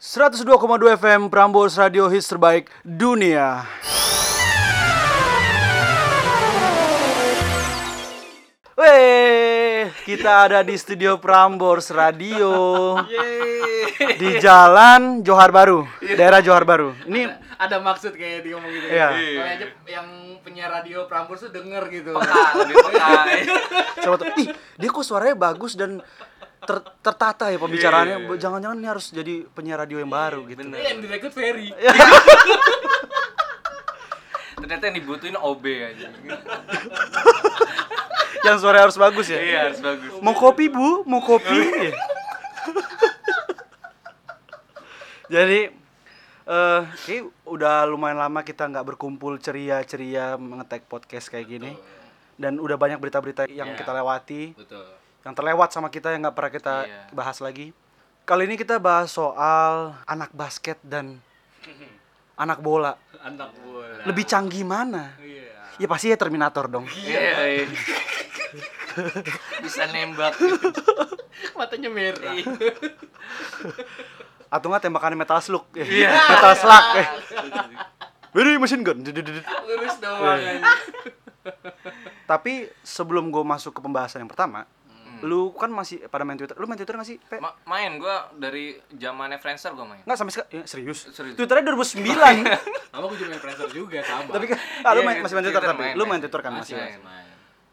102,2 FM Prambors Radio Hits terbaik dunia. Weh, kita ada di studio Prambors Radio di Jalan Johar Baru, daerah Johar Baru. Ini ada maksud kayak dia ngomong gitu Iya. Kalau aja yang penyiar radio Prambors tuh denger gitu. peka lebih peka siapa tuh? Ih, dia kok suaranya bagus dan ter- tertata ya pembicaraannya. Jangan-jangan ini harus jadi penyiar radio yang baru gitu. bener Ini yang direkrut Ferry. ternyata yang dibutuhin OB aja Yang suaranya harus bagus ya. iya harus bagus Mau kopi bu? Mau kopi? Jadi eh kayak udah lumayan lama kita nggak berkumpul ceria-ceria mengetek podcast kayak gini. Dan udah banyak berita-berita yang Iya. kita lewati, Betul. Yang terlewat sama kita yang nggak pernah kita Iya. bahas lagi. Kali ini kita bahas soal anak basket dan anak bola. Anak bola. Lebih canggih mana? Iya. Ya pasti ya Terminator dong. iya iya. bisa nembak Matanya merah. Atau nggak tembakannya metal slug? Iya. metal slug. Eh. Beri machine gun. Lurus doang Iya. Tapi sebelum gue masuk ke pembahasan yang pertama, Hmm. lu kan masih pada main Twitter. Lu main Twitter gak sih? Pe? Ma- main gua dari zamannya Friendster gua main Nggak sampai sekarang. Ya, serius. Serius. Twitternya 2009. Sama aku juga main Friendster juga sama. tapi kan, ah, lu Iya, main, masih main Twitter Twitter tapi. main, lu main. main Twitter kan masih. Masih main.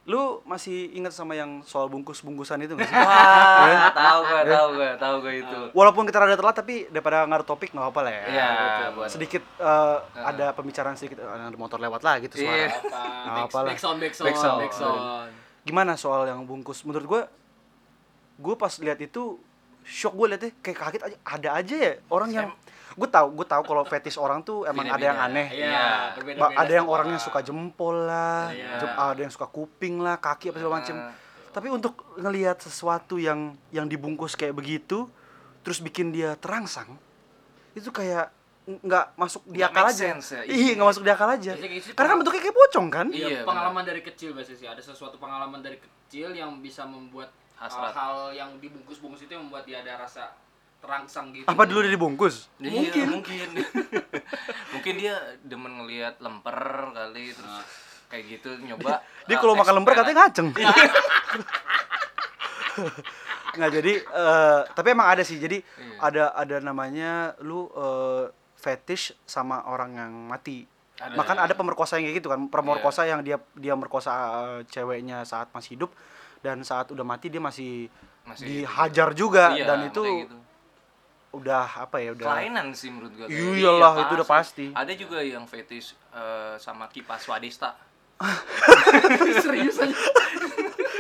Lu masih ingat sama yang soal bungkus-bungkusan itu gak sih? wah tahu gua tahu gua tahu gua itu Walaupun kita rada telat tapi daripada ngaruh topik nggak apa-apa lah ya. iya Sedikit eh, ada pembicaraan sedikit ada motor lewat lah gitu suara. Iya. Apa? Back sound, back sound, Back sound. Gimana soal yang bungkus? Menurut gue, gue pas lihat itu shock gue liatnya kayak kaget aja. Ada aja ya orang yang gue tahu gue tahu kalau fetish orang tuh emang ada yang aneh. Iya, Iya. Ba- ada yang orangnya suka jempol lah, Iya. jem- ada yang suka kuping lah, kaki apa segala macem. Ah. Tapi untuk ngelihat sesuatu yang yang dibungkus kayak begitu, terus bikin dia terangsang, itu kayak nggak masuk di akal aja. sense ya, Iya, nggak masuk di akal aja. Biasanya gitu Karena kan bentuknya kayak pocong kan? Iya, Iya, pengalaman dari kecil biasanya sih. Ada sesuatu pengalaman dari kecil yang bisa membuat Hasrat. hal-hal yang dibungkus-bungkus itu yang membuat dia ada rasa terangsang gitu. Apa dulu dia dibungkus? Iya, Mungkin. mungkin mungkin dia demen ngelihat lemper kali terus kayak gitu nyoba Dia uh, kalau makan lemper katanya ngaceng. Nggak jadi, eh, tapi emang ada sih. Jadi Iya. ada ada namanya lu eh, fetish sama orang yang mati. Ada. Makan ada pemerkosa yang kayak gitu kan, pemerkosa yang dia dia merkosa eh, ceweknya saat masih hidup dan saat udah mati dia masih, Masih dihajar juga Iya, dan itu gitu. udah apa ya udah kelainan sih menurut gua kayak- Iyalah, Iya, itu udah pasti. ada juga yang fetish eh, sama kipas wadista serius aja.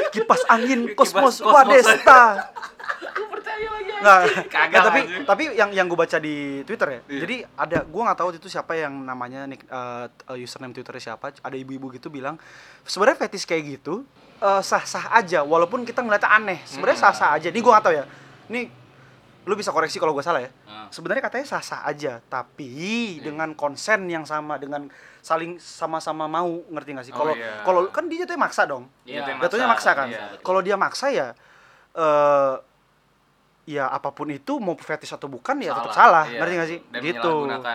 kipas angin Kipas kosmos kosmos. Wadesta. Nggak, Kagak tapi anjing. tapi yang yang gue baca di Twitter ya. Iya. Jadi ada gua nggak tahu itu siapa yang namanya nick eh, eh, username Twitternya siapa. Ada ibu-ibu gitu bilang sebenarnya fetish kayak gitu eh, sah-sah aja walaupun kita ngeliatnya aneh. Sebenarnya Hmm. sah-sah aja. Ini gua nggak tahu ya. Ini lu bisa koreksi kalau gue salah ya. Ah. Sebenarnya katanya sah-sah aja, tapi dengan konsen yang sama dengan saling sama-sama mau ngerti gak sih? Oh, Kalau iya. kalau kan dia jatuhnya maksa dong. Iya. Jatuhnya maksa kan. Iya. Kalau dia maksa ya eh ya apa pun itu mau fetish atau bukan ya tetap salah, Iya. ngerti gak sih? Dan gitu.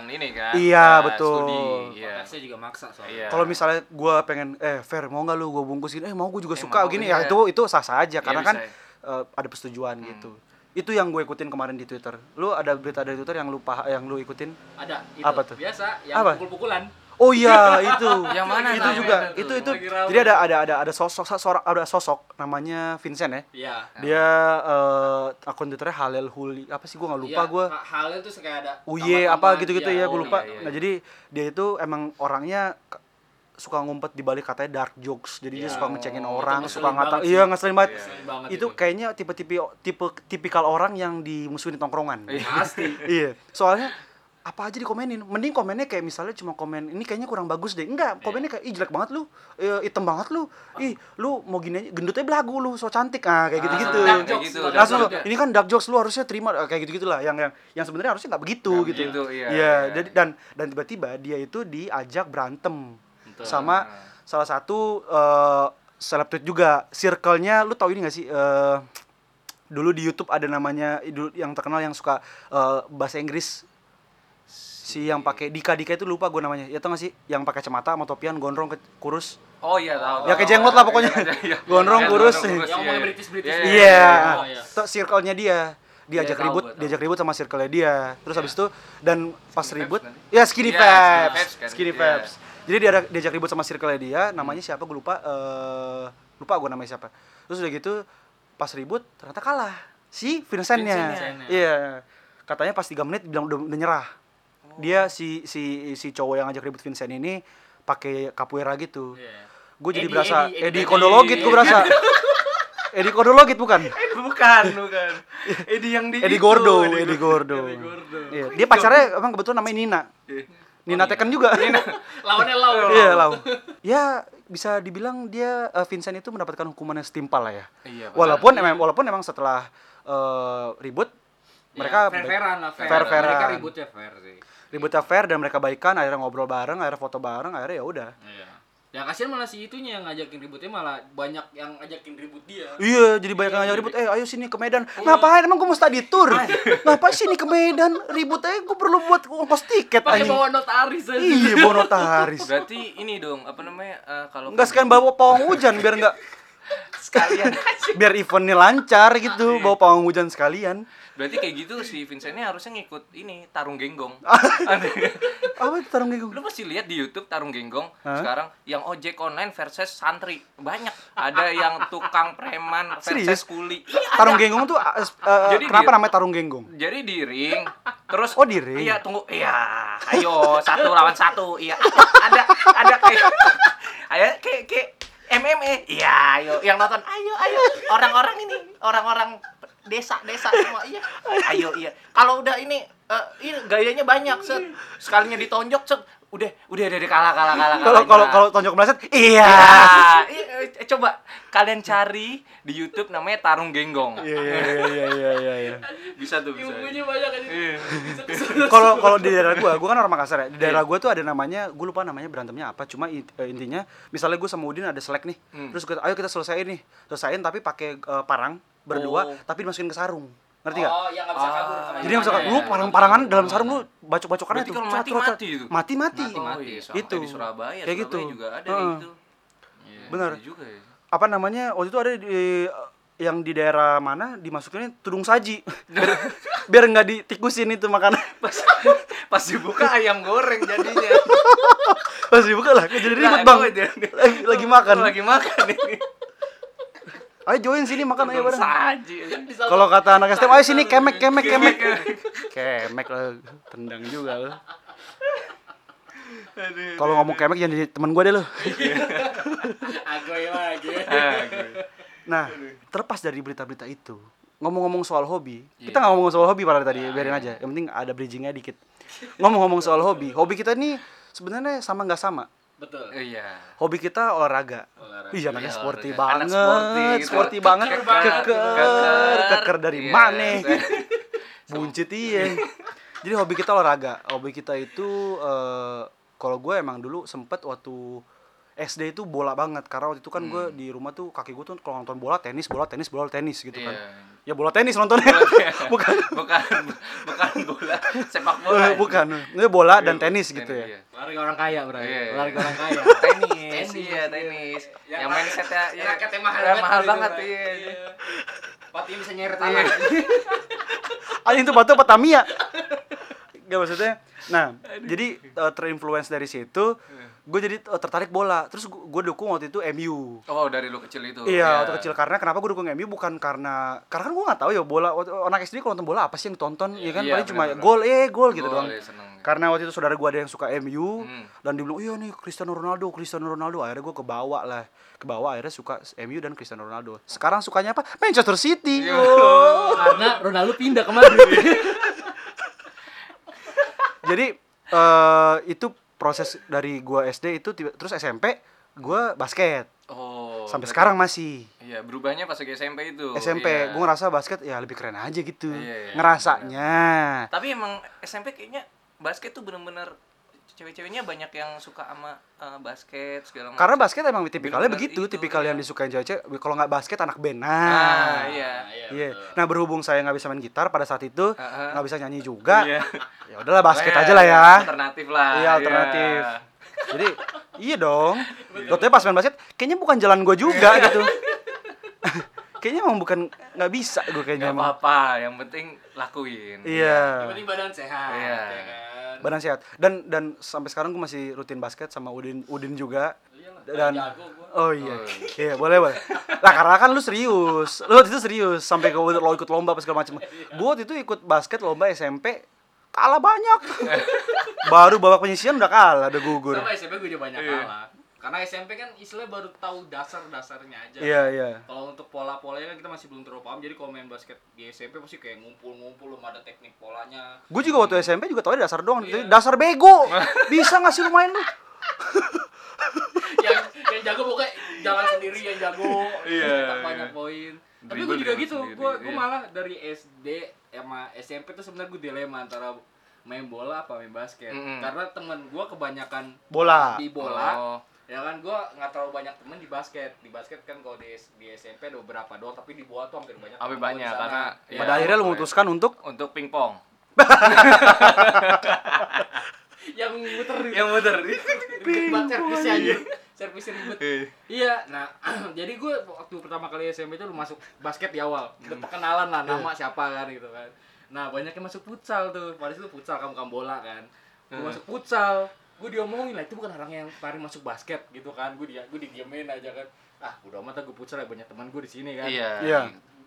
ini kan Iya, eh, betul. studi, iya. Konteksnya juga maksa soalnya. Iya. Kalau misalnya gua pengen eh Fer mau nggak lu gua bungkusin? Eh mau gua juga Eh, suka mau, gini iya. ya itu itu sah-sah aja karena Iya, kan bisa. eh, ada persetujuan Hmm. gitu. Itu yang gue ikutin kemarin di Twitter. Lu ada berita dari Twitter yang lu pah- yang lu ikutin? Ada itu. Apa tuh? Biasa yang Apa? pukul-pukulan. Oh iya itu. Yang mana itu juga. Itu itu. Rame. Jadi ada ada ada ada sosok sosok ada sosok namanya Vincent ya. Iya. Dia eh, akun Twitternya Halel Huli apa sih gua nggak lupa Iya, gua. ha- Halnya tuh kayak ada Uye apa gitu-gitu Iya, ya, oh, gue lupa. iya, iya, Nah, iya. jadi dia itu emang orangnya suka ngumpet di balik katanya dark jokes. Jadi dia Iya. suka ngecengin Oh, orang, itu suka ngata iya ngeselin banget. Iya. Ngeselin banget Itu kayaknya tipe-tipe tipe tipikal orang yang dimusuhin di tongkrongan. pasti. iya. Soalnya apa aja dikomenin. Mending komennya kayak misalnya cuma komen ini kayaknya kurang bagus deh. Enggak, komennya kayak ih jelek banget lu. Eh, hitam banget lu. Ih, lu mau gini aja gendutnya belagu lu, so cantik. Ah, kayak gitu, dark langsung jokes. ini kan dark jokes lu harusnya terima eh, kayak gitu gitulah yang yang yang sebenarnya harusnya nggak begitu gitu iya, Iya, iya. jadi dan dan tiba-tiba dia itu diajak berantem Betul. sama salah satu seleb tweet juga circle-nya lu tahu ini gak sih eh dulu di YouTube ada namanya yang terkenal yang suka eh, bahasa Inggris si yang pakai Dika Dika itu lupa gue namanya ya tau gak sih yang pakai kacamata sama topian gondrong ke- kurus Oh iya tahu. Ya, kayak jenggot lah pokoknya. Iya, iya. Gondrong, Iya, kurus. gondrong, Yang iya, ngomongnya iya. British-British. Iya, iya Oh, iya. circle-nya dia diajak tahu ribut diajak ribut sama circle-nya dia terus habis itu dan pas Skinny ribut kan? ya skinny Iya, fabs Skinny kan? skinny Iya. fabs jadi dia ada- diajak ribut sama circle-nya dia namanya siapa gue lupa eh lupa gue namanya siapa terus udah gitu pas ribut ternyata kalah si Vincent-nya iya katanya pas 3 menit bilang udah, udah nyerah dia si si si cowok yang ngajak ribut Vincent ini pakai capoeira gitu Iya. gue jadi Eddie, berasa Eddie, Edi Eddie. Kondologit gue berasa Edi Kondologit bukan bukan, bukan. Edi yang di Edi Gordo, Edi Gordo. Edi Gordo. Iya, dia pacarnya emang kebetulan namanya Nina. Iya. Nina Tekken juga. Lawannya Lau. Iya, lau. Ya, bisa dibilang dia eh, Vincent itu mendapatkan hukuman yang setimpal lah ya. Iya, benar. Walaupun emang walaupun emang setelah eh, ribut mereka fair fairan lah fair. fair-fairan. Mereka ributnya fair sih. Ributnya fair dan mereka baikan, akhirnya ngobrol bareng, akhirnya foto bareng, akhirnya ya udah. Iya. Yang kasihan malah si itunya yang ngajakin ributnya malah banyak yang ngajakin ribut dia. Iya, jadi banyak yang ngajak ribut. Eh, ayo sini ke Medan. Ngapain? Emang gue mau study tour. Ngapain sini ke Medan? Ribut aja gue perlu buat ongkos tiket Pakai bawa notaris aja. Iya, bawa notaris. Berarti ini dong, apa namanya? eh, kalau Enggak sekalian bawa pawang hujan biar enggak sekalian. biar eventnya lancar gitu bawa pawang hujan sekalian Berarti kayak gitu si Vincentnya harusnya ngikut ini tarung genggong. apa itu tarung genggong Lu pasti lihat di YouTube tarung genggong Hah? sekarang yang ojek online versus santri banyak. Ada yang tukang preman versus Serius? kuli. Iya, ada. tarung genggong tuh uh, Jadi kenapa dia- namanya tarung genggong Jadi di ring, terus Oh, di ring. Iya, tunggu. Iya, ayo satu lawan satu. Iya, ada ada kayak ayo kayak kayak MMA. Iya, ayo yang nonton. Ayo, ayo orang-orang ini, orang-orang desa desa semua iya. Ayo iya. Kalau udah ini eh, ini gayanya banyak set. Sekalinya ditonjok set udah udah udah, udah kalah kalah kalah kalau kalah, kalau kalah. kalau tonjok meleset iya Ya, iya, eh, coba kalian cari di YouTube namanya tarung genggong. iya iya iya iya iya iya Bisa tuh bisa. Ilmunya banyak aja. Iya. kalau kalau di daerah gua gua kan orang Makassar ya di daerah gua tuh ada namanya gua lupa namanya berantemnya apa cuma eh, intinya misalnya gua sama Udin ada selek nih Hmm. terus kita, ayo kita selesaiin nih selesaiin tapi pakai eh, parang berdua Oh. tapi dimasukin ke sarung ngerti nggak Oh, yang enggak bisa Ah. kabur. Jadi nggak bisa temannya. lu parang-parangan dalam sarung lu kalau Cat, mati, cat, cat. mati itu? Mati mati. Oh, iya, Itu. kayak di Surabaya. Kayak Surabaya gitu. juga ada gitu. Iya. Benar. Ada juga ya. Apa namanya? Waktu itu ada di yang di daerah mana dimasukinnya tudung saji. biar biar nggak ditikusin itu makanan. Pas pas dibuka ayam goreng jadinya. Pas dibuka lah, jadi ribut Lah, bang. Lagi, lagi makan. Lagi makan ini. Ayo join sini makan ayo bareng. Kalau kata anak STM, ayo sini kemek kemek kemek. Kemek lah, tendang juga lo. Kalau ngomong kemek jangan jadi teman gue deh lo. Agoy lagi. Ah. Nah, terlepas dari berita-berita itu, ngomong-ngomong soal hobi, Iya. kita nggak ngomong soal hobi pada tadi, biarin aja. Yang penting ada bridgingnya dikit. Ngomong-ngomong soal hobi, hobi kita ini sebenarnya sama nggak sama. Betul. Iya. Hobi kita olahraga. Olahraga. Iya, anaknya Iya, sporty olahraga. banget, Anak sporty gitu. sporty banget, Keker keker, keker, keker dari Iya. mana? Buncit iya. Jadi hobi kita olahraga. Hobi kita itu eh, kalau gue emang dulu sempet waktu SD itu bola banget karena waktu itu kan gue Hmm. di rumah tuh kaki gue tuh kalau nonton bola tenis bola tenis bola tenis gitu kan Iya. ya bola tenis nontonnya bukan Bukan bukan bola sepak bola. Bukan ini bola dan tenis gitu ya Iya. Olahraga orang kaya, Bro. Iya. Olahraga orang kaya. Tenis, Tenis, iya tenis. Ya, Yang rak- main setnya Ya, raketnya mahal ya, banget. mahal gitu, banget iya. Patio bisa nyeret Iya. tanah. anjing itu batu apa Tamiya Gak maksudnya nah jadi eh, terinfluence dari situ gue jadi eh, tertarik bola terus gue dukung waktu itu MU Oh, dari lu kecil itu. Iya, waktu kecil karena kenapa gue dukung MU bukan karena karena kan gue nggak tahu ya bola anak SD kalau nonton bola apa sih yang ditonton ya kan Iya, paling cuma gol eh gol gitu doang. ya, seneng. Karena waktu itu saudara gue ada yang suka MU Hmm. dan dia bilang iya nih Cristiano Ronaldo, Cristiano Ronaldo. Akhirnya gue kebawa lah, kebawa akhirnya suka MU dan Cristiano Ronaldo. Sekarang sukanya apa? Manchester City. Iya. Oh. Karena Ronaldo pindah ke Madrid. Jadi eh itu proses dari gua SD itu tiba- terus SMP gua basket Oh. sampai berarti- sekarang masih. Iya, berubahnya pas lagi SMP itu. SMP, Iya. gue ngerasa basket ya lebih keren aja gitu, Iya, iya. ngerasanya. Tapi emang SMP kayaknya basket tuh bener-bener cewek-ceweknya banyak yang suka sama eh, basket segala macam. Karena basket emang tipikalnya Bener-bener begitu, itu, tipikal yang iya. disukain cewek-cewek. Kalau nggak basket anak band. Ah, Nah, iya. Iya. betul. Nah berhubung saya nggak bisa main gitar pada saat itu, Heeh. nggak bisa nyanyi juga. Iya. Ya udahlah basket aja lah ya. Alternatif lah. Iya alternatif. Jadi iya dong. Waktu pas main basket, kayaknya bukan jalan gue juga gitu. kayaknya emang bukan nggak bisa gue kayaknya Gak emang. apa-apa, yang penting lakuin. Iya. Yang penting badan sehat, Iya. ya kan? Badan sehat. Dan dan sampai sekarang gue masih rutin basket sama Udin Udin juga. Iyalah, Dan jago gua. oh iya, Oh. iya boleh boleh. Lah karena kan lu serius, lu waktu itu serius sampai ke lo ikut lomba apa segala macam. Gue waktu itu ikut basket lomba SMP kalah banyak. Baru babak penyisian udah kalah, udah gugur. Sama SMP gue juga banyak Iya. kalah. Karena SMP kan istilahnya baru tahu dasar-dasarnya aja. Iya iya. Kalau untuk pola-polanya kan kita masih belum terlalu paham. Jadi kalau main basket di SMP pasti kayak ngumpul-ngumpul, belum ada teknik polanya. Gue juga waktu SMP juga tau dasar doang. Iya. Dasar bego. Bisa nggak sih lu main lu? yang yang jago pokoknya jalan sendiri yang jago Iya, iya. banyak poin tapi gue juga gitu sendiri, gue gue iya. malah dari SD sama SMP tuh sebenarnya gue dilema antara main bola apa main basket Mm-mm. karena temen gue kebanyakan Bola. di bola Oh. Ya kan gue nggak terlalu banyak temen di basket di basket kan kalau di, di SMP ada beberapa doang tapi di bola tuh hampir banyak Hampir banyak, karena- Ya. Pada Iya. akhirnya lu memutuskan untuk Untuk pingpong. yang muter Yang muter. ribet banget servisnya anjir servisnya ribet Iya, nah jadi gue waktu pertama kali SMP itu masuk basket di awal, udah perkenalan lah nama siapa kan gitu kan. Nah banyak yang masuk futsal tuh, pada situ futsal kamu kamu bola kan. Gue Hmm. masuk futsal, gue diomongin lah itu bukan orang yang paling masuk basket gitu kan, gue dia gue didiemin aja kan. Ah udah amat lah gue futsal ya banyak teman gue di sini kan. Iya. Iya.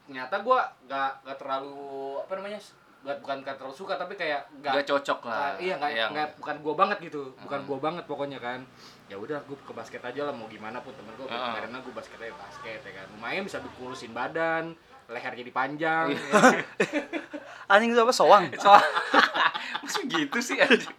Ternyata gue nggak nggak terlalu apa namanya nggak bukan nggak terlalu suka tapi kayak Gak cocok lah. Ah, iya nggak Yang- nggak bukan gua banget gitu bukan Hmm. gua banget pokoknya kan ya udah gua ke basket aja lah mau gimana pun temen gua Heeh. karena gua basket aja basket ya kan lumayan bisa kurusin badan leher jadi panjang Iya. anjing itu apa soang. Soal Masa gitu sih anjing?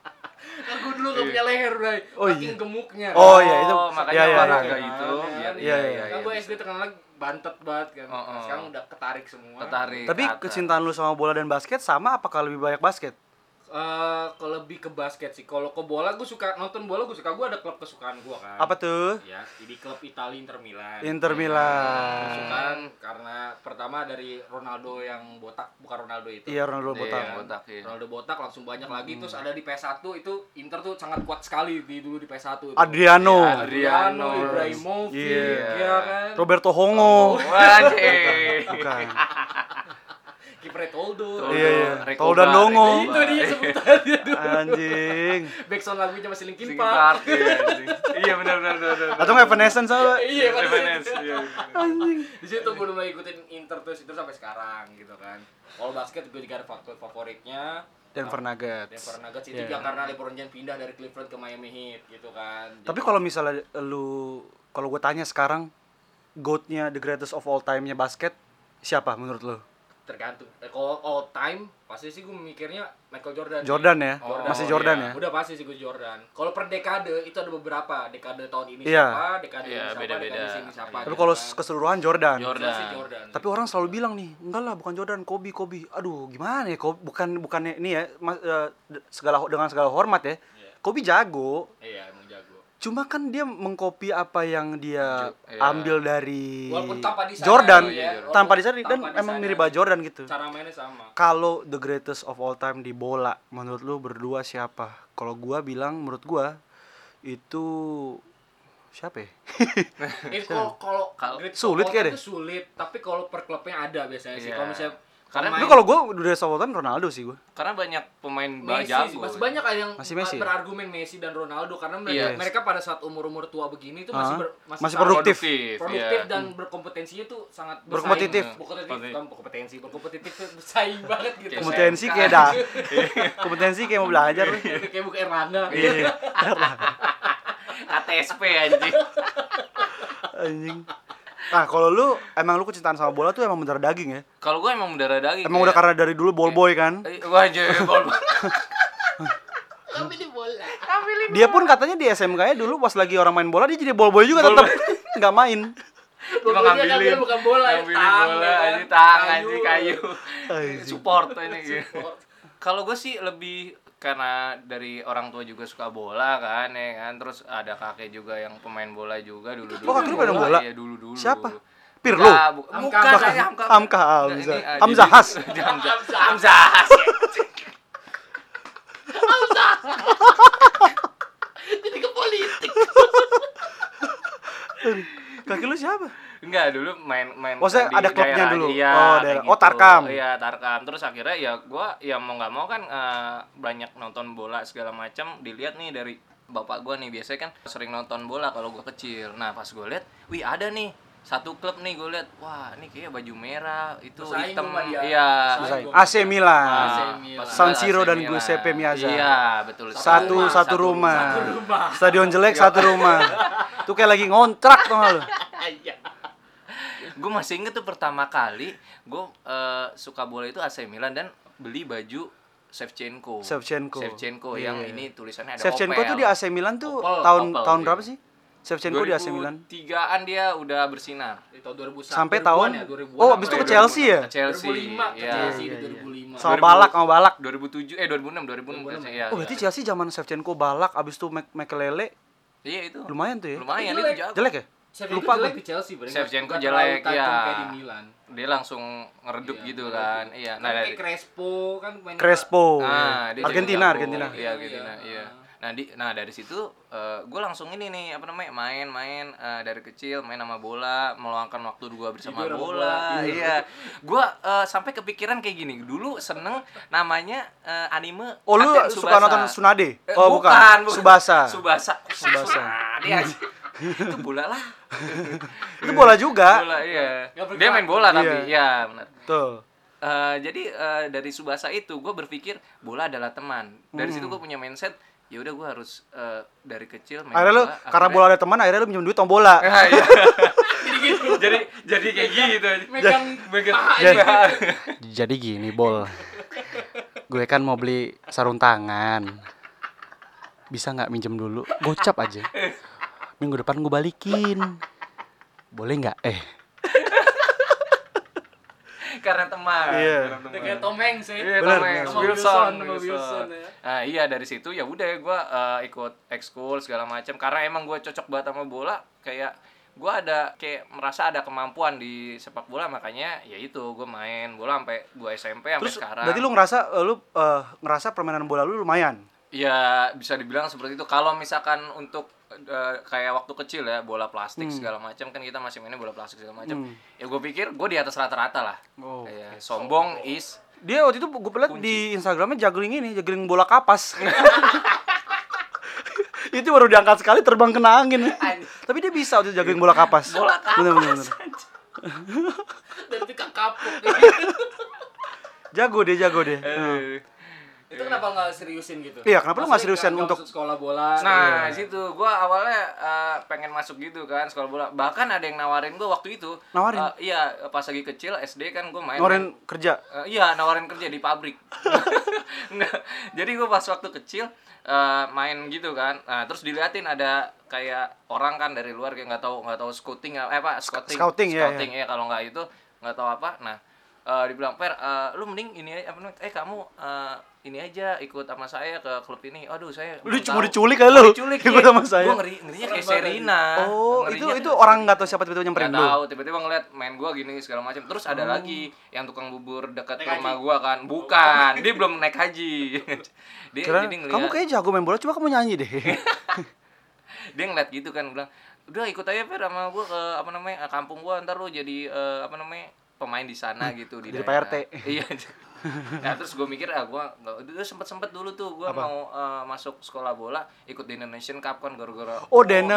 Kan dulu gak punya leher bray Oh, iya. gemuknya Oh, iya, itu- makanya iya, iya, olahraga iya. itu Kan, biar iya, iya. kan gua bisa. SD terkenal bantet banget kan Oh, oh. sekarang udah ketarik semua Tertarik. Tapi kecintaan lu sama bola dan basket sama apakah lebih banyak basket? Eh, kalau lebih ke basket sih kalau ke bola gua suka nonton bola gua suka gua ada klub kesukaan gua kan Apa tuh? ya di klub Italia Inter Milan Inter Milan. Kesukaan karena pertama dari Ronaldo yang botak bukan Ronaldo itu Iya Ronaldo Iya, botak. botak, iya. Ronaldo botak langsung banyak lagi terus ada di PS1 itu Inter tuh sangat kuat sekali di dulu di PS1 itu. Adriano, Iya, Adriano. Ibrahimovic, Iya. ya kan. Roberto Hongo. Wajib. Bukan. Kiper Toldo. Iya, iya. Dongo. Rekoba. Itu dia sebutannya tuh. Anjing. Backsound lagunya masih Linkin Park. Iya. Iya benar benar benar. Atau Evanescence sama? Iya, kan. Evanescence, iya. Anjing. Di situ gue mulai ikutin Inter terus itu sampai sekarang gitu kan. Kalau basket gue juga ada faktor favoritnya. Denver Nuggets. Denver Nuggets itu Iya. juga karena LeBron James pindah dari Cleveland ke Miami Heat gitu kan. Tapi kalau misalnya lu kalau gue tanya sekarang goatnya the greatest of all time-nya basket siapa menurut lu? Tergantung eh, kalau all time pasti sih gue mikirnya Michael Jordan. Jordan ya? Oh, Masih iya. Jordan ya? udah pasti sih gue Jordan kalau per dekade itu ada beberapa dekade tahun ini Iya. siapa dekade Iya, ini siapa beda-beda. dekade ini siapa Tapi gitu kalau kan. keseluruhan Jordan. Jordan. Jordan Tapi orang selalu bilang nih, enggak lah bukan Jordan, Kobe, Kobe. Aduh, gimana ya? Kobe, bukan bukannya ini ya, mas, eh, segala dengan segala hormat ya. Iya. Kobe jago, iya emang jago cuma kan dia mengkopi apa yang dia iya. ambil dari tanpa disadari Jordan, ya, walaupun tanpa disadari dan tanpa emang mirip banget Jordan gitu. cara mainnya sama Kalau the greatest of all time di bola, menurut lu berdua siapa? Kalau gua bilang menurut gua itu siapa ya? Kalau kalau Sulit all kayak time deh. itu sulit tapi kalau per klubnya ada biasanya sih Iya. kalau misalnya Karena pemain- Tapi kalau gua udah time Ronaldo sih gua. Karena banyak pemain Messi jago. masih banyak yang Masih Messi. berargumen Messi dan Ronaldo karena mereka, Yes. mereka pada saat umur-umur tua begini itu masih ber- masih sangat produktif. produktif iya. dan berkompetensinya tuh sangat Berkompetitif. bersaing. berkompetitif Kompetitif. bukan berkompetensi berkompetitif bersaing banget gitu Kayak Kompetensi kayak dah. Kompetensi kayak mau belajar. lu. kayak bukan Erlangga Iya. KTSP anjing. Anjing. Nah, kalau lu emang lu kecintaan sama bola tuh emang bener daging ya? Kalau gue emang mendarah daging. Emang udah karena dari dulu ball boy kan? Eh, Wajib bol. tapi di bola Dia pun katanya di SMK-nya dulu pas lagi orang main bola dia jadi ball boy juga tetap nggak main. Cuma dia ngambilin. ngambil bukan bola ya, Ngambilin tang, bola, ya kan? anjing tang Kayu. Support ini gitu. Kalau gue sih lebih karena dari orang tua juga suka bola kan ya kan terus ada kakek juga yang pemain bola juga dulu dulu Oh, kakek lu pemain bola? iya dulu dulu Siapa? Pirlo Pirlo? bu- bukan Hamka. saya Hamka Hamka, Hamza. ah, jadi- Has. Hamzah Has ya. Jadi ke politik. Kaki lu siapa? Enggak, dulu main main Maksudnya di ada klubnya daerah- dulu? Iya, Oh, daerah. gitu. Oh, Tarkam. Iya, Tarkam. Terus akhirnya ya gua ya mau nggak mau kan eh, banyak nonton bola segala macam dilihat nih dari bapak gua nih biasanya kan sering nonton bola kalau gua kecil. Nah, pas gua lihat, wih ada nih satu klub nih gue lihat wah ini kayak baju merah itu Bersaing hitam iya. AC Milan. AC Nah, Milan. pas San AC Siro dan. Giuseppe Meazza. iya betul Satu rumah, satu rumah. Satu rumah. Stadion jelek satu rumah. Tuh kayak lagi ngontrak tuh lu. Gue masih inget tuh pertama kali gue eh, suka bola itu AC Milan dan beli baju Shevchenko. Shevchenko. Shevchenko Iya, yang iya. ini tulisannya ada Shevchenko Opel. tuh di AC Milan tuh Opel, tahun Opel, tahun iya. berapa sih? Shevchenko di AC Milan. 2003-an dia udah bersinar. Di tahun 2001. Sampai 2000-an tahun ya, 2000-an Oh, abis itu ya? ke Chelsea ya? Ke Chelsea. 2005 ke Iya. Chelsea Iya, di iya. 2005. Sama 2000 Balak sama Balak. 2007 eh 2006 2006 2006. ya. Oh, berarti Chelsea zaman Shevchenko Balak abis itu Mek Mekelele Iya itu. lumayan tuh ya. Lumayan itu jelek. jago. Jelek ya? Shevchenko Lupa jelek gua. di Chelsea, berarti Shevchenko jelek, iya. kayak di Milan. Dia langsung ngeredup Iya, gitu ngeredup. kan. Iya. Kan Nah, kayak dari Crespo kan main Crespo. Nah, dia Argentina, jago. Argentina. Iya, Argentina, Iya. iya. Nah, di nah dari situ gue langsung ini nih apa namanya main-main eh, dari kecil main sama bola, meluangkan waktu gua bersama Tidur bola. bola. Iya. Gua eh, sampai kepikiran kayak gini. Dulu seneng namanya eh, anime Oh, lu suka nonton Tsunade? Eh, Oh, bukan. Subasa. Subasa. Subasa. Dia aja. Itu bola lah. Itu bola juga. Bola iya. Dia main bola tapi Iya. iya benar. Tuh. Eh, jadi eh, dari Subasa itu gue berpikir bola adalah teman. Dari Hmm. situ gue punya mindset ya udah gue harus eh, dari kecil main Akhirnya lu bola. karena bola ada teman akhirnya lu minjem duit tombola. Ah, iya. jadi jadi kayak gitu. megang Jadi-. Jadi gini, Bol. Gue kan mau beli sarung tangan. Bisa nggak minjem dulu? Gocap aja. Minggu depan gue balikin. Boleh nggak? Eh, karena teman. Iya. Karena teman. Udah kayak Tom Hanks ya. Iya, Bener, Tom bener. Hanks, Sama Wilson, Wilson, Wilson. Wilson, ya. Nah, iya dari situ ya udah gue ikut ekskul segala macam karena emang gue cocok banget sama bola kayak gue ada kayak merasa ada kemampuan di sepak bola makanya ya itu gue main bola sampai gue SMP sampai terus sekarang. berarti lu ngerasa eh, lu eh, ngerasa permainan bola lu lumayan. Ya bisa dibilang seperti itu. Kalau misalkan untuk eh, kayak waktu kecil ya bola plastik Hmm. segala macam kan kita masih mainnya bola plastik segala macam. Hmm. Ya gue pikir gue di atas rata-rata lah. Oh. Kayak sombong is Dia waktu itu gue liat Kunci. di Instagramnya juggling ini, juggling bola kapas. itu baru diangkat sekali terbang kena angin. Tapi dia bisa waktu itu juggling bola kapas. bola kapas. Bener, bener, bener. Dan kapok. Jago dia, jago dia. Eh. Itu kenapa nggak seriusin gitu? Iya, kenapa lu nggak seriusin nggak untuk- masuk sekolah bola? Nah, gitu? situ gua awalnya eh, pengen masuk gitu kan sekolah bola. Bahkan ada yang nawarin gua waktu itu. Nawarin? Eh, iya, pas lagi kecil SD kan gua main. Ngeluarin kerja. Eh, iya, nawarin kerja di pabrik. Nggak. Jadi gua pas waktu kecil eh, main gitu kan. Nah, terus diliatin ada kayak orang kan dari luar kayak nggak tahu nggak tahu scouting eh apa scouting. scouting, iya, Scouting, iya kalau nggak itu nggak tahu apa. Nah, eh, dibilang Per, eh, lu mending ini apa? Eh kamu eh, ini aja ikut sama saya ke klub ini. Aduh, saya Lu tahu. diculik kali Mau lu? Diculik, Ikut iya. sama saya. Gua ngeri, ngerinya kayak. Serina. Oh, itu Ngerinya itu orang nggak tahu siapa tiba-tiba nyamperin Nggak lu. tahu, tiba-tiba ngeliat main gua gini segala macam. Terus ada Oh. lagi yang tukang bubur dekat rumah gua kan. Bukan, dia belum naik haji. dia Kira, jadi ngeliat, kamu kayak jago main bola, coba kamu nyanyi deh. dia ngeliat gitu kan bilang, "Udah ikut aja Per sama gua ke apa namanya? kampung gua ntar lu jadi eh, apa namanya? pemain di sana gitu di Jadi daerah." PRT. Iya. Nah terus gue mikir ah gue nggak sempet sempet dulu tuh gue Apa? mau eh, masuk sekolah bola ikut di Indonesian Cup kan gara-gara Oh, Denen.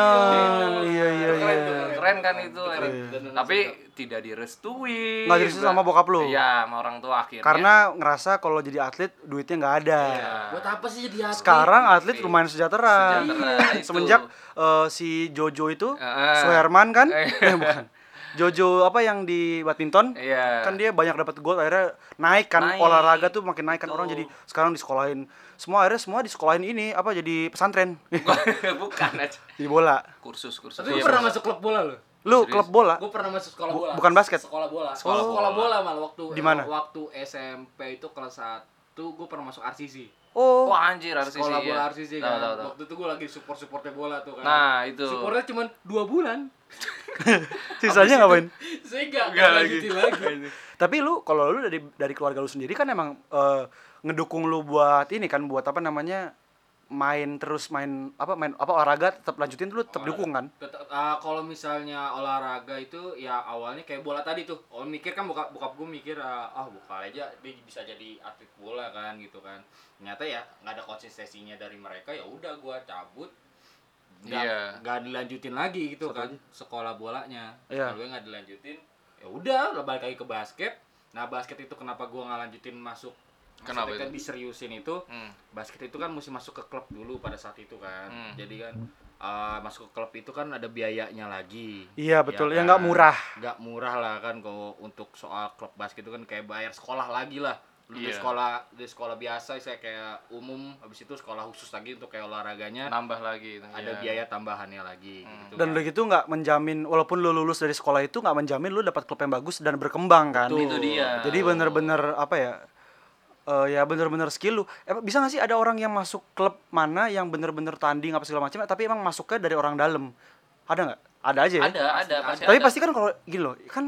Iya, iya, Itu keren, iya. tuh, keren kan itu Keren. Iya. Dan tapi tidak direstui Nggak direstui sama bokap lu? iya sama orang tua akhirnya Karena ngerasa kalau jadi atlet duitnya nggak ada. Iya. Buat apa sih jadi atlet? Sekarang atlet lumayan sejahtera. Sejahtera, itu. Semenjak eh, si Jojo itu, Heeh. Suherman kan? Eh. Eh, bukan. Jojo apa yang di badminton? iya Kan dia banyak dapat gol akhirnya naik kan Naik. olahraga tuh makin naik kan orang jadi sekarang disekolahin semua akhirnya semua disekolahin ini apa jadi pesantren bukan aja di bola kursus kursus Tapi Iya, pernah masuk klub bola loh. lu Serius? klub bola Gue pernah masuk sekolah bola. bukan basket? Sekolah bola. Sekolah Sekolah, bola. bola malah waktu Di mana? waktu SMP itu kelas 1 itu gue pernah masuk RCC Oh, Wah anjir harus sekolah sih, bola iya. RCC kan tahu, tahu. waktu itu gue lagi support supportnya bola tuh kan Nah, itu. supportnya cuma dua bulan sisanya ngapain? saya nggak Nggak lanjutin lagi Tapi lu kalau lu dari dari keluarga lu sendiri kan emang eh, ngedukung lu buat ini kan buat apa namanya? Main terus main apa main apa olahraga tetap lanjutin lu tetap dukung kan? Tetap, ah, kalau misalnya olahraga itu ya awalnya kayak bola tadi tuh. Oh mikir kan buka bokap gue mikir ah ah, buka aja dia bisa jadi atlet bola kan gitu kan. Ternyata ya nggak ada konsistensinya dari mereka ya udah gua cabut. Nggak, Iya. nggak dilanjutin lagi gitu kan sekolah bolanya. Iya. Kalau gue nggak dilanjutin ya udah balik lagi ke basket. Nah basket itu kenapa gua nggak lanjutin masuk Kenapa kan itu? diseriusin itu Hmm. basket itu kan mesti masuk ke klub dulu pada saat itu kan Hmm. jadi kan uh, masuk ke klub itu kan ada biayanya lagi Iya betul, Ya yang nggak kan? murah. nggak murah lah kan kalau untuk soal klub basket itu kan kayak bayar sekolah lagi lah lu di Iya. sekolah di sekolah biasa saya kayak umum habis itu sekolah khusus lagi untuk kayak olahraganya Nambah lagi itu. ada iya. biaya tambahannya lagi Hmm. gitu Dan kan. udah gitu nggak menjamin walaupun lu lulus dari sekolah itu nggak menjamin lu dapat klub yang bagus dan berkembang kan. Betul. Itu dia. Jadi bener-bener apa ya? Eh, ya bener-bener skill lu. Eh, bisa gak sih ada orang yang masuk klub mana yang bener-bener tanding apa segala macam, tapi emang masuknya dari orang dalam? Ada nggak? Ada aja ya. Ada, ada, pasti Tapi ada. pasti kan kalau gini loh, kan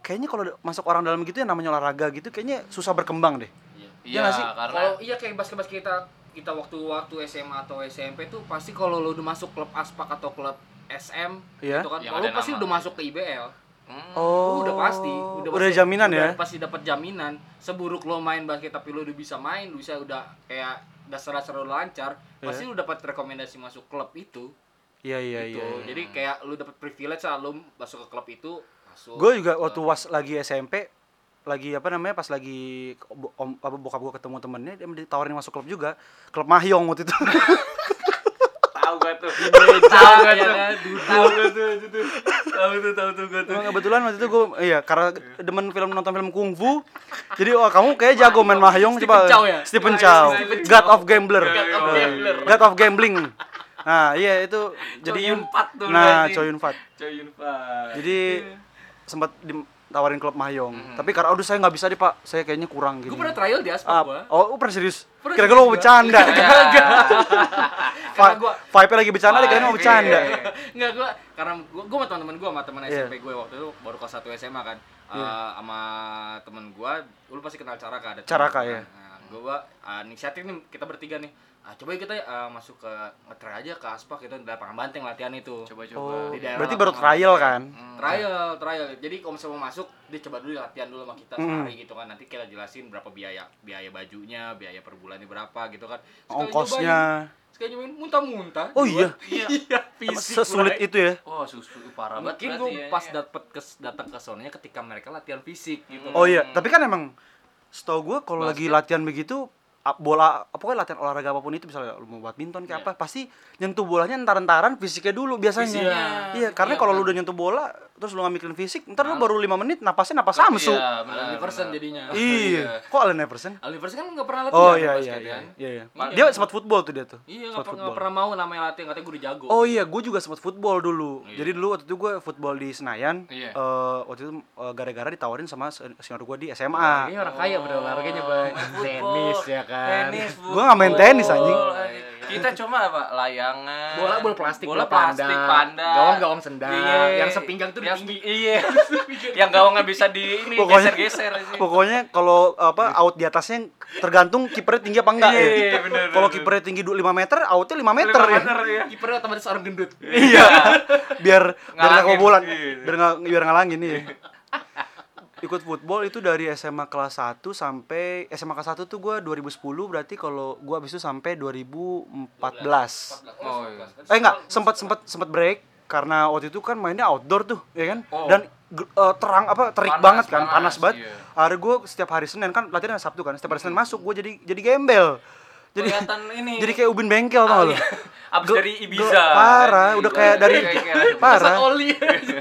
kayaknya kalau masuk orang dalam gitu yang namanya olahraga gitu, kayaknya susah berkembang deh. Iya. Iya nggak sih? karena kalau iya kayak basket-basket kita kita waktu waktu SMA atau SMP tuh pasti kalau lu udah masuk klub aspak atau klub SM Iya. gitu kan kalau pasti nama. udah masuk ke IBL Hmm. Oh, udah pasti udah, udah pasti- jaminan udah ya. pasti dapat jaminan seburuk lo main basket tapi lo udah bisa main lu bisa udah kayak dasar-dasar lo lancar pasti lu dapat rekomendasi masuk klub itu Iya iya gitu iya. jadi kayak lu dapat privilege lah lu masuk ke klub itu masuk Gue juga waktu was lagi SMP lagi apa namanya pas lagi om, apa bokap gue ketemu temennya dia ditawarin masuk klub juga klub Mahyong waktu itu tahu gak tuh? tahu gak tuh? Tahu gak tuh? Tahu tuh, tahu tuh gak tuh. Emang kebetulan waktu itu gue iya karena demen film nonton film kungfu jadi wah kamu kayak jago main Mahyong Stephen coba Chow ya? Stephen Chow God of Gambler God of Eh, Gambler. God of Gambling nah iya itu jadi Choi Yun-fat tuh nah. Choi Yun Fat Choi Yun Fat. jadi sempat ditawarin klub Mahyong tapi karena aduh saya nggak bisa deh pak saya kayaknya kurang gitu gue pernah trial di aspak Ah, gua oh, oh, pernah serius? Kira-kira lo mau bercanda. Karena gua- Vibe lagi bercanda, dia kayaknya mau bercanda. Enggak gua karena gua gua sama teman-teman gua sama teman Iya. SMP gue waktu itu baru kelas 1 SMA kan. Eh, sama temen gua lu pasti kenal Caraka ada Caraka, ya. Nah, gua uh, inisiatif nih kita bertiga nih. Ah, coba kita uh, masuk ke nge-try aja ke aspak itu di lapangan banteng latihan itu. Coba-coba. Oh, Di daerah berarti baru trial kan? Hmm. Trial, trial. Jadi kalau misalnya mau masuk, dia coba dulu latihan dulu sama kita Hmm. sehari gitu kan. Nanti kita jelasin berapa biaya biaya bajunya, biaya per bulannya berapa gitu kan. Sekali Ongkosnya. nyobain, Sekali nyobain muntah-muntah. Oh iya? Iya, fisik. Sesulit Bray. itu ya? Wah, susu parah banget Mungkin gue ya. pas dapet ke datang ke sonanya ketika mereka latihan fisik gitu. Oh iya, tapi kan emang setahu gue kalau lagi latihan begitu bola pokoknya latihan olahraga apa pun itu misalnya lu mau badminton kayak Iya. apa pasti nyentuh bolanya entar-entaran fisiknya dulu biasanya Fisiknya. iya karena Iya, kalau lu benar. udah nyentuh bola terus lu nggak mikirin fisik ntar lu baru lima menit napasnya napas Samsu Iya. Allen Iverson benar. jadinya. iya kok Allen Iverson Allen Iverson kan nggak pernah latihan oh di iya iya iya kan. iya, iya. Iya. dia sempat football tuh dia tuh Iya nggak football. pernah mau namanya latihan katanya gue udah jago. Oh iya, gue juga sempat football dulu. Iya. Jadi dulu waktu itu gue football di Senayan. Iya. Eh, waktu itu eh, gara-gara ditawarin sama se- senior gue di Ini SMA. orang kaya pada olahraganya bang. Tenis ya kan. Tenis, Gua nggak main tenis, anjing. anjing. Kita cuma apa? Layangan. Bola bola plastik, bola bola plastik, panda, panda. gawang gawang sendal, Iya. yang sepinggang tuh Yang tinggi. Iya. yang gawangnya bisa di ini Pokoknya- geser-geser aja. Pokoknya kalau apa out di atasnya tergantung kipernya tinggi apa enggak Iya, ya. bener, Kalau kipernya tinggi 5 meter, outnya 5 meter, Lima ya. meter ya. Kipernya otomatis orang gendut. Iya. biar biar nggak kebobolan. Iya. Biar nggak biar ngalangin iya. Ikut football itu dari SMA kelas 1 sampai SMA kelas 1 tuh gue 2010 berarti kalau gue habis itu sampai 2014. Oh, iya. Eh enggak, sempat sempat sempat break karena waktu itu kan mainnya outdoor tuh, ya kan? Oh. Dan eh, terang apa terik Panas, banget kan, panas, panas, banget. iya. Hari gue setiap hari Senin kan latihan Sabtu kan, setiap hari Senin masuk gue jadi jadi gembel. Jadi Kelihatan ini. jadi kayak ubin bengkel tau lu. Abis Ge- dari Ibiza. parah, udah kayak dari Kayak- kayak- parah.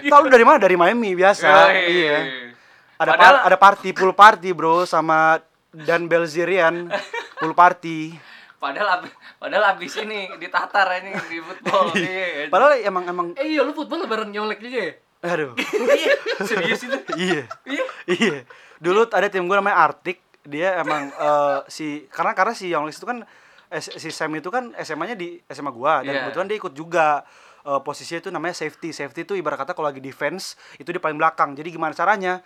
Tahu lu dari mana? Dari Miami biasa. Iya. Ada Padahal- par- ada party, pool party, Bro, sama Dan Belzerian pool party. Padahal abis, padahal abis ini ditatar ini di football. Iya. Padahal emang emang Eh iya lu football lebaran nyolek juga ya? aduh. Iya, serius itu. iya. Iya. Iya. Dulu ada tim gue namanya Artik. dia emang eh, si karena karena si Younglis itu kan eh, si Sam itu kan SMA-nya di SMA gua dan Iya. kebetulan dia ikut juga eh, posisinya itu namanya safety. Safety itu ibarat kata kalau lagi defense itu di paling belakang. Jadi gimana caranya?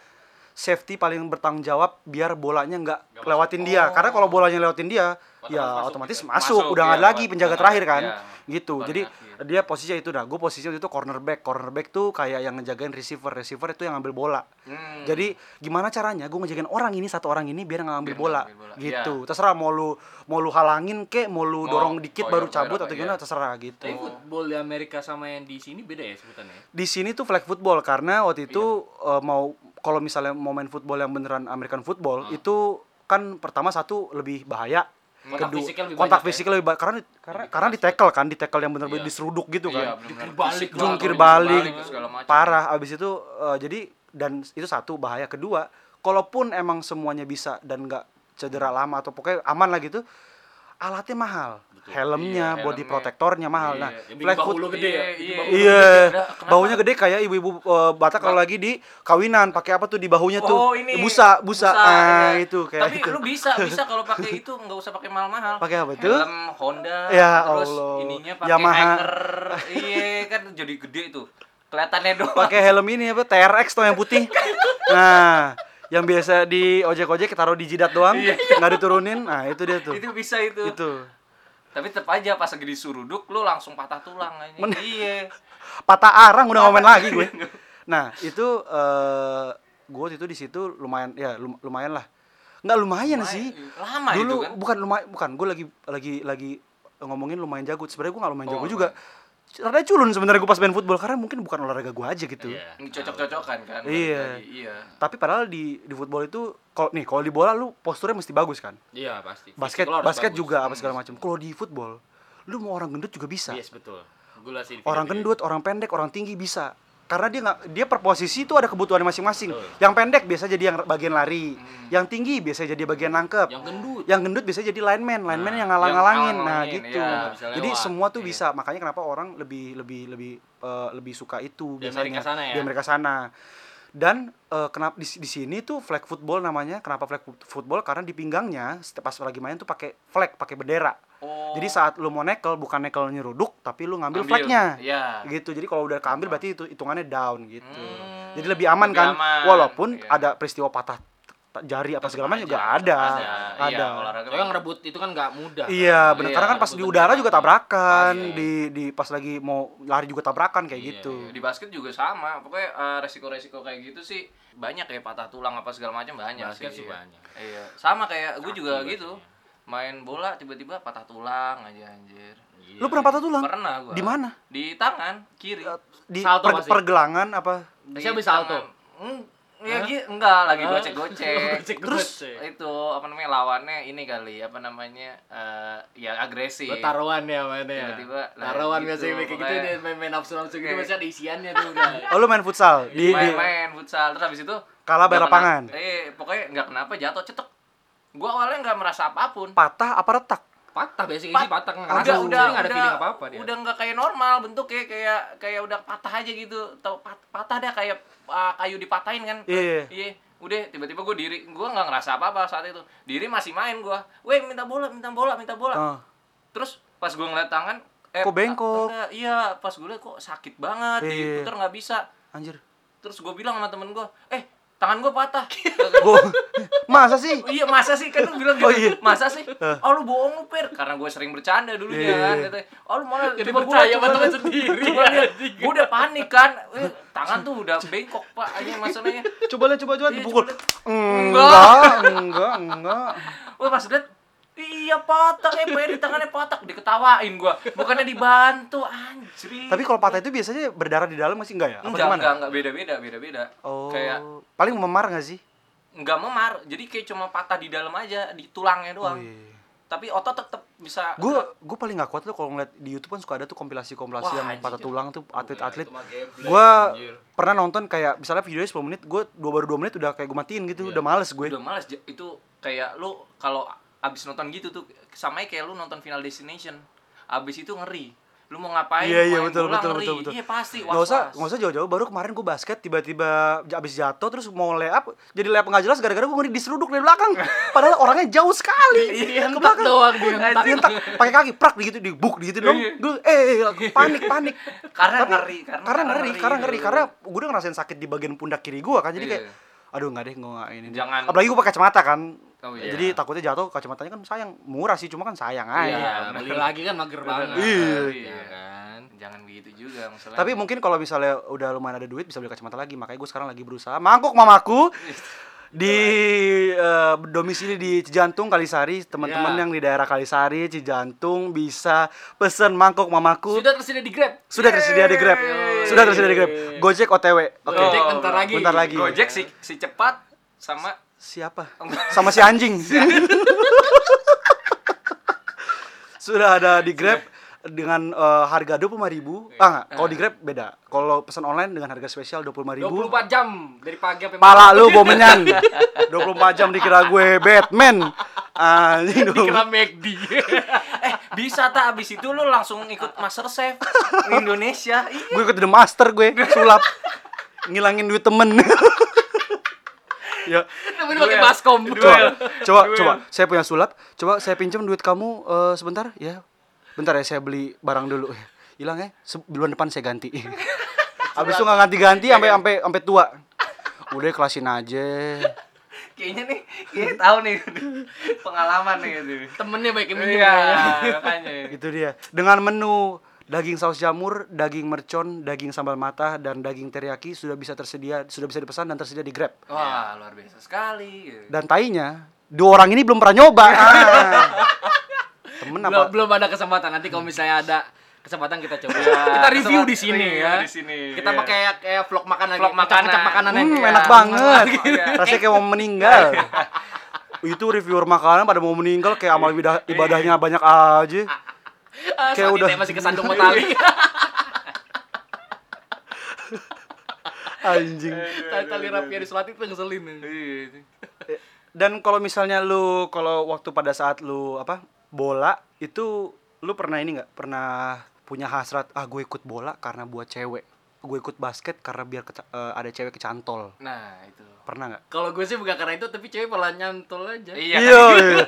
Safety paling bertanggung jawab biar bolanya nggak lewatin dia. Oh. Karena kalau bolanya lewatin dia, Otomatis ya masuk otomatis gitu. masuk. Masuk, Udah nggak iya, ada lagi lewat penjaga terakhir kan. Iya. Gitu. Jadi akhir. dia posisinya itu dah. Gue posisinya itu cornerback. Cornerback tuh kayak yang ngejagain receiver. Receiver itu yang ngambil bola. Hmm. Jadi gimana caranya gue ngejagain orang ini satu orang ini biar nggak ngambil Biar bola, nggak ngambil bola. gitu. Terserah mau lu mau lu halangin kek, mau lu Mau dorong dikit koyor- baru cabut koyor atau gimana iya. terserah gitu. Tapi football di Amerika sama yang di sini beda ya sebutannya. Di sini tuh flag football karena waktu itu Iya. eh, mau kalau misalnya mau main football yang beneran American football Ah. itu kan pertama satu lebih bahaya. Kontak Kedua, fisiknya lebih kontak banyak ya? lebih banyak karena karena Lebih karena di tackle kan, di tackle yang bener-bener Iya. diseruduk gitu Iya, kan. Jungkir balik, fisik jungkir balik, macam. parah abis itu eh, jadi dan itu satu bahaya kedua kalaupun emang semuanya bisa dan nggak cedera lama atau pokoknya aman lah gitu alatnya mahal Betul. helmnya Iya, body helmnya. protectornya mahal Iya, nah foot lu gede ya. Iya, iya. iya baunya gede kayak ibu-ibu eh, Batak kalau lagi di kawinan pakai apa tuh di bahunya tuh Oh, ini busa busa, ah iya. itu kayak Tapi itu lu bisa, bisa kalau pakai itu nggak usah pakai mahal-mahal. pakai apa tuh Helm Honda, Ya terus Allah. ininya pakai Yamaha. iya, kan jadi gede tuh. Kelihatannya doang. pakai helm ini apa TRX tuh yang putih nah yang biasa di ojek-ojek taruh di jidat doang nggak diturunin nah itu dia tuh Itu bisa itu. itu Tapi tetap aja pas lagi disuruduk lu langsung patah tulang aja. Men- Iya. patah arang udah ngomen lagi gue nah itu eh gue itu di situ lumayan ya lum- lumayan lah nggak lumayan sih Lama dulu itu kan. bukan lumayan bukan gue lagi lagi lagi ngomongin lumayan jago sebenarnya gue nggak lumayan Oh, jago lumayan. juga rada culun sebenarnya gue pas main football karena mungkin bukan olahraga gue aja gitu Iya. Cocok-cocokan kan. Iya. lagi. Iya. tapi padahal di di football itu kalau nih kalau di bola lu posturnya mesti bagus kan Iya pasti. basket basket bagus. juga apa segala macam kalau di football lu mau orang gendut juga bisa Yes betul. Gue liat sih orang gendut orang pendek orang tinggi bisa karena dia nggak dia per posisi itu ada kebutuhan masing-masing yang pendek biasa jadi yang bagian lari Hmm. yang tinggi biasa jadi bagian nangkep Yang gendut. yang gendut biasa jadi lineman lineman Nah, yang ngalang-ngalangin yang nah gitu bisa jadi lewat. semua tuh Iya. bisa makanya kenapa orang lebih lebih lebih eh, lebih suka itu Di biasanya Amerika sana ya? di Amerika sana dan eh, kenapa di, di sini tuh flag football namanya kenapa flag foot- football karena di pinggangnya setiap pas lagi main tuh pakai flag pakai bendera Oh. jadi saat lu mau nekel bukan nekel nyeruduk tapi lu ngambil Ambil. flagnya Iya. gitu jadi kalau udah keambil berarti itu hitungannya down gitu Hmm, jadi lebih aman lebih kan aman, walaupun iya. ada peristiwa patah jari apa segala macam juga tetep ada Iya, ada olahraga Soalnya ngerebut itu kan nggak mudah. iya kan? benar Iya, karena kan pas di udara juga tabrakan Pasti. di di pas lagi mau lari juga tabrakan kayak Iya, gitu Di basket juga sama. Pokoknya eh, resiko-resiko kayak gitu sih banyak ya patah tulang apa segala macam banyak Basket sih. sih iya. banyak. Iya. Sama kayak gue juga gitu. Main bola tiba-tiba patah tulang aja anjir. Lu pernah patah tulang Pernah gua. di mana Di tangan kiri. di Salto per- pergelangan apa Di Masih habis salto? Hmm, ya enggak lagi Hah? gocek-gocek. Gocek-gocek. Terus itu apa namanya lawannya ini kali apa namanya eh ya agresif. Lo taruhan ya mainnya ya. Tiba-tiba, lah, Taruhan gitu, biasanya kayak gitu dia main-main nafsu-nafsu gitu Kayak- biasanya ada isiannya tuh udah. oh lu main futsal di, di main-main futsal terus habis itu Kalah nggak bayar kena- lapangan. eh pokoknya nggak kenapa jatuh cetek gua awalnya nggak merasa apa pun patah apa retak Patah biasanya Pat- sih patah nggak udah ngerasa udah nggak ada feeling apa-apa dia. udah nggak kayak normal bentuknya kayak kayak udah patah aja gitu tau pat- patah dah kayak ah, kayu dipatahin kan Iya. iya udah tiba-tiba gue diri gue nggak ngerasa apa-apa saat itu diri masih main gua weh minta bola minta bola minta bola Ah. terus pas gue ngeliat tangan eh Kok bengkok? enggak, iya pas gue liat kok sakit banget Iya. diputer nggak bisa anjir terus gue bilang sama temen gue eh tangan gue patah. Gua masa sih? Iya masa sih? Kan lu bilang gitu. Oh, iya. masa sih? Oh lu bohong lu per karena gue sering bercanda dulu ya iya, kan. iya. katanya oh lu malah Jadi gua- percaya sama temen liat- sendiri, coba anjing. gue udah panik kan. Eh, tangan tuh udah bengkok pak aja masalahnya. Coba lihat coba coba. Iya, dipukul. enggak enggak enggak. Wah pas liat Iya patah, eh Peri tangannya patah, diketawain gua. Bukannya dibantu, anjir. tapi kalau patah itu biasanya berdarah di dalam masih enggak ya apa enggak, gimana enggak, enggak beda-beda, beda-beda. oh Kayak paling memar nggak sih enggak memar, jadi kayak cuma patah di dalam aja, di tulangnya oh, doang. iya. Tapi otot tetap bisa gue gue paling nggak kuat tuh kalau ngeliat di YouTube kan suka ada tuh kompilasi kompilasi Wah, yang anjir. patah tulang tuh atlet-atlet gue pernah nonton kayak misalnya videonya 10 menit gue dua baru dua menit udah kayak gue matiin gitu Iya. udah males gue udah males itu kayak lu kalau abis nonton gitu tuh sama kayak lu nonton Final Destination abis itu ngeri. Lu mau ngapain? Iya, iya, betul, bola, betul, ngeri. betul, betul. iya pasti was nggak usah nggak usah jauh-jauh. Baru kemarin gue basket tiba-tiba abis jatuh terus mau layup jadi layup nggak jelas gara-gara gue ngeri diseruduk dari belakang. Padahal orangnya jauh sekali. Iya, ke entak belakang. doang dia, pakai kaki prak gitu di buk gitu dong. Iya. gue eh eh, panik panik. Karena Tapi- ngeri karena, karena ngeri karena ngeri. karena gue udah ngerasain sakit di bagian pundak kiri gue kan jadi Iya. kayak aduh nggak deh gue nggak ini Jangan- apalagi gue pakai kacamata kan Oh, iya. jadi takutnya jatuh kacamatanya kan sayang murah sih cuma kan sayang aja Iya, beli lagi kan mager banget. Iya. iya kan jangan begitu juga masalahnya Tapi mungkin kalau misalnya udah lumayan ada duit bisa beli kacamata lagi. Makanya gue sekarang lagi berusaha mangkuk mamaku di eh, domisili di Cijantung Kalisari. Teman-teman Ya. yang di daerah Kalisari, Cijantung bisa pesen mangkuk mamaku. Sudah tersedia di Grab. Sudah tersedia di Grab. Sudah tersedia di Grab. Gojek OTW. Oke. Gojek bentar lagi. Bentar lagi. Gojek si si cepat sama Siapa? Sama si anjing. Sudah ada di Grab dengan eh, harga 25.000 Ah enggak, kalau di Grab beda. Kalau pesan online dengan harga spesial 25.000 24 jam dari pagi sampai Pala lu bomenyan. 24 jam dikira gue Batman. Anjing dong. Dikira McD. eh bisa tak abis itu lu langsung ikut Master Chef Indonesia Gue ikut The Master gue, sulap. Ngilangin duit temen. Ya. Tapi pakai baskom. Coba, coba, coba. Saya punya sulap. Coba saya pinjam duit kamu eh, sebentar ya. Bentar ya saya beli barang dulu. Hilang ya. Bulan depan saya ganti. Abis itu nggak ganti-ganti sampai sampai sampai tua. Udah kelasin aja. kayaknya nih kayaknya tahu nih pengalaman nih gitu Temennya baik minum iya ya. makanya Itu dia. Dengan menu daging saus jamur, daging mercon, daging sambal mata, dan daging teriyaki sudah bisa tersedia, sudah bisa dipesan dan tersedia di Grab. wah luar biasa sekali gitu. Dan tainya, dua orang ini belum pernah nyoba. Ah. Temen Belum, apa? belum ada kesempatan nanti kalau misalnya ada kesempatan kita coba. Iya, kita review kesempatan di sini review ya. di sini, Kita iya. pakai kayak vlog makan lagi. Vlog makanan. Ngecap-ngecap makanan Hmm, ya. enak banget. Iya. Rasanya kayak mau meninggal. Itu reviewer makanan pada mau meninggal kayak amal ibadah, ibadahnya banyak aja. Ah, Kayak saat udah- masih kesandung tali. Anjing. tali tali rapi di sholat itu ngeselin. Iya. Dan kalau misalnya lu kalau waktu pada saat lu apa bola itu lu pernah ini nggak pernah punya hasrat ah gue ikut bola karena buat cewek gue ikut basket karena biar keca- eh, ada cewek kecantol. Nah itu. Pernah nggak? Kalau gue sih bukan karena itu tapi cewek malah nyantol aja. iya. Iya iya.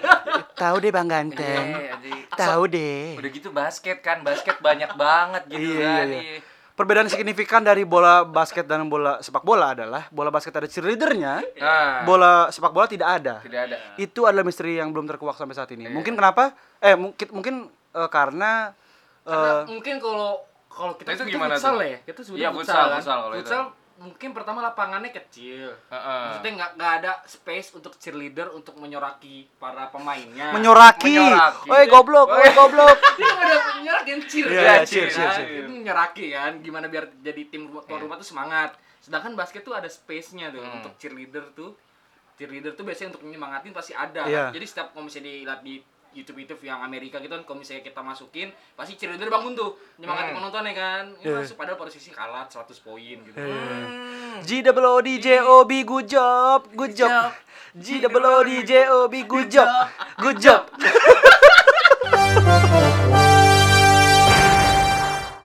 tahu deh bang ganteng. Iya, jadi- tahu deh. udah gitu basket kan basket banyak banget gitu Iya, kan iya, iya. perbedaan signifikan dari bola basket dan bola sepak bola adalah bola basket ada cheerleadernya nah bola sepak bola tidak ada. Tidak ada. Itu adalah misteri yang belum terkuak sampai saat ini. Mungkin kenapa? Eh mungkin mungkin eh, karena Karena eh, mungkin kalau kalau kita Itu sebutnya gimana futsal tuh? ya, kita sebutnya Iya, futsal, futsal, kan. futsal kalau itu. Futsal mungkin pertama lapangannya kecil. Heeh. Maksudnya nggak nggak ada space untuk cheerleader untuk menyoraki para pemainnya. menyoraki. Menyoraki. Oi goblok, oi goblok. Dia nggak ada menyoraki kan cheer kan? iya, cheer, cheer, cheer, cheer. Itu menyoraki kan, gimana biar jadi tim rumah- tuan rumah tuh semangat. Sedangkan basket tuh ada space-nya tuh Hmm. untuk cheerleader tuh. Cheerleader tuh biasanya untuk nyemangatin pasti ada. Iya. Jadi setiap kalau misalnya dilihat di YouTube YouTube yang Amerika gitu kan kalau misalnya kita masukin pasti cheerleader bangun tuh nyemangatin Hmm. penontonnya kan. Ini Iya. masuk padahal posisi kalah 100 poin gitu. Hmm. G double O D J O B good job, good job. G double O D J O B good job, good job.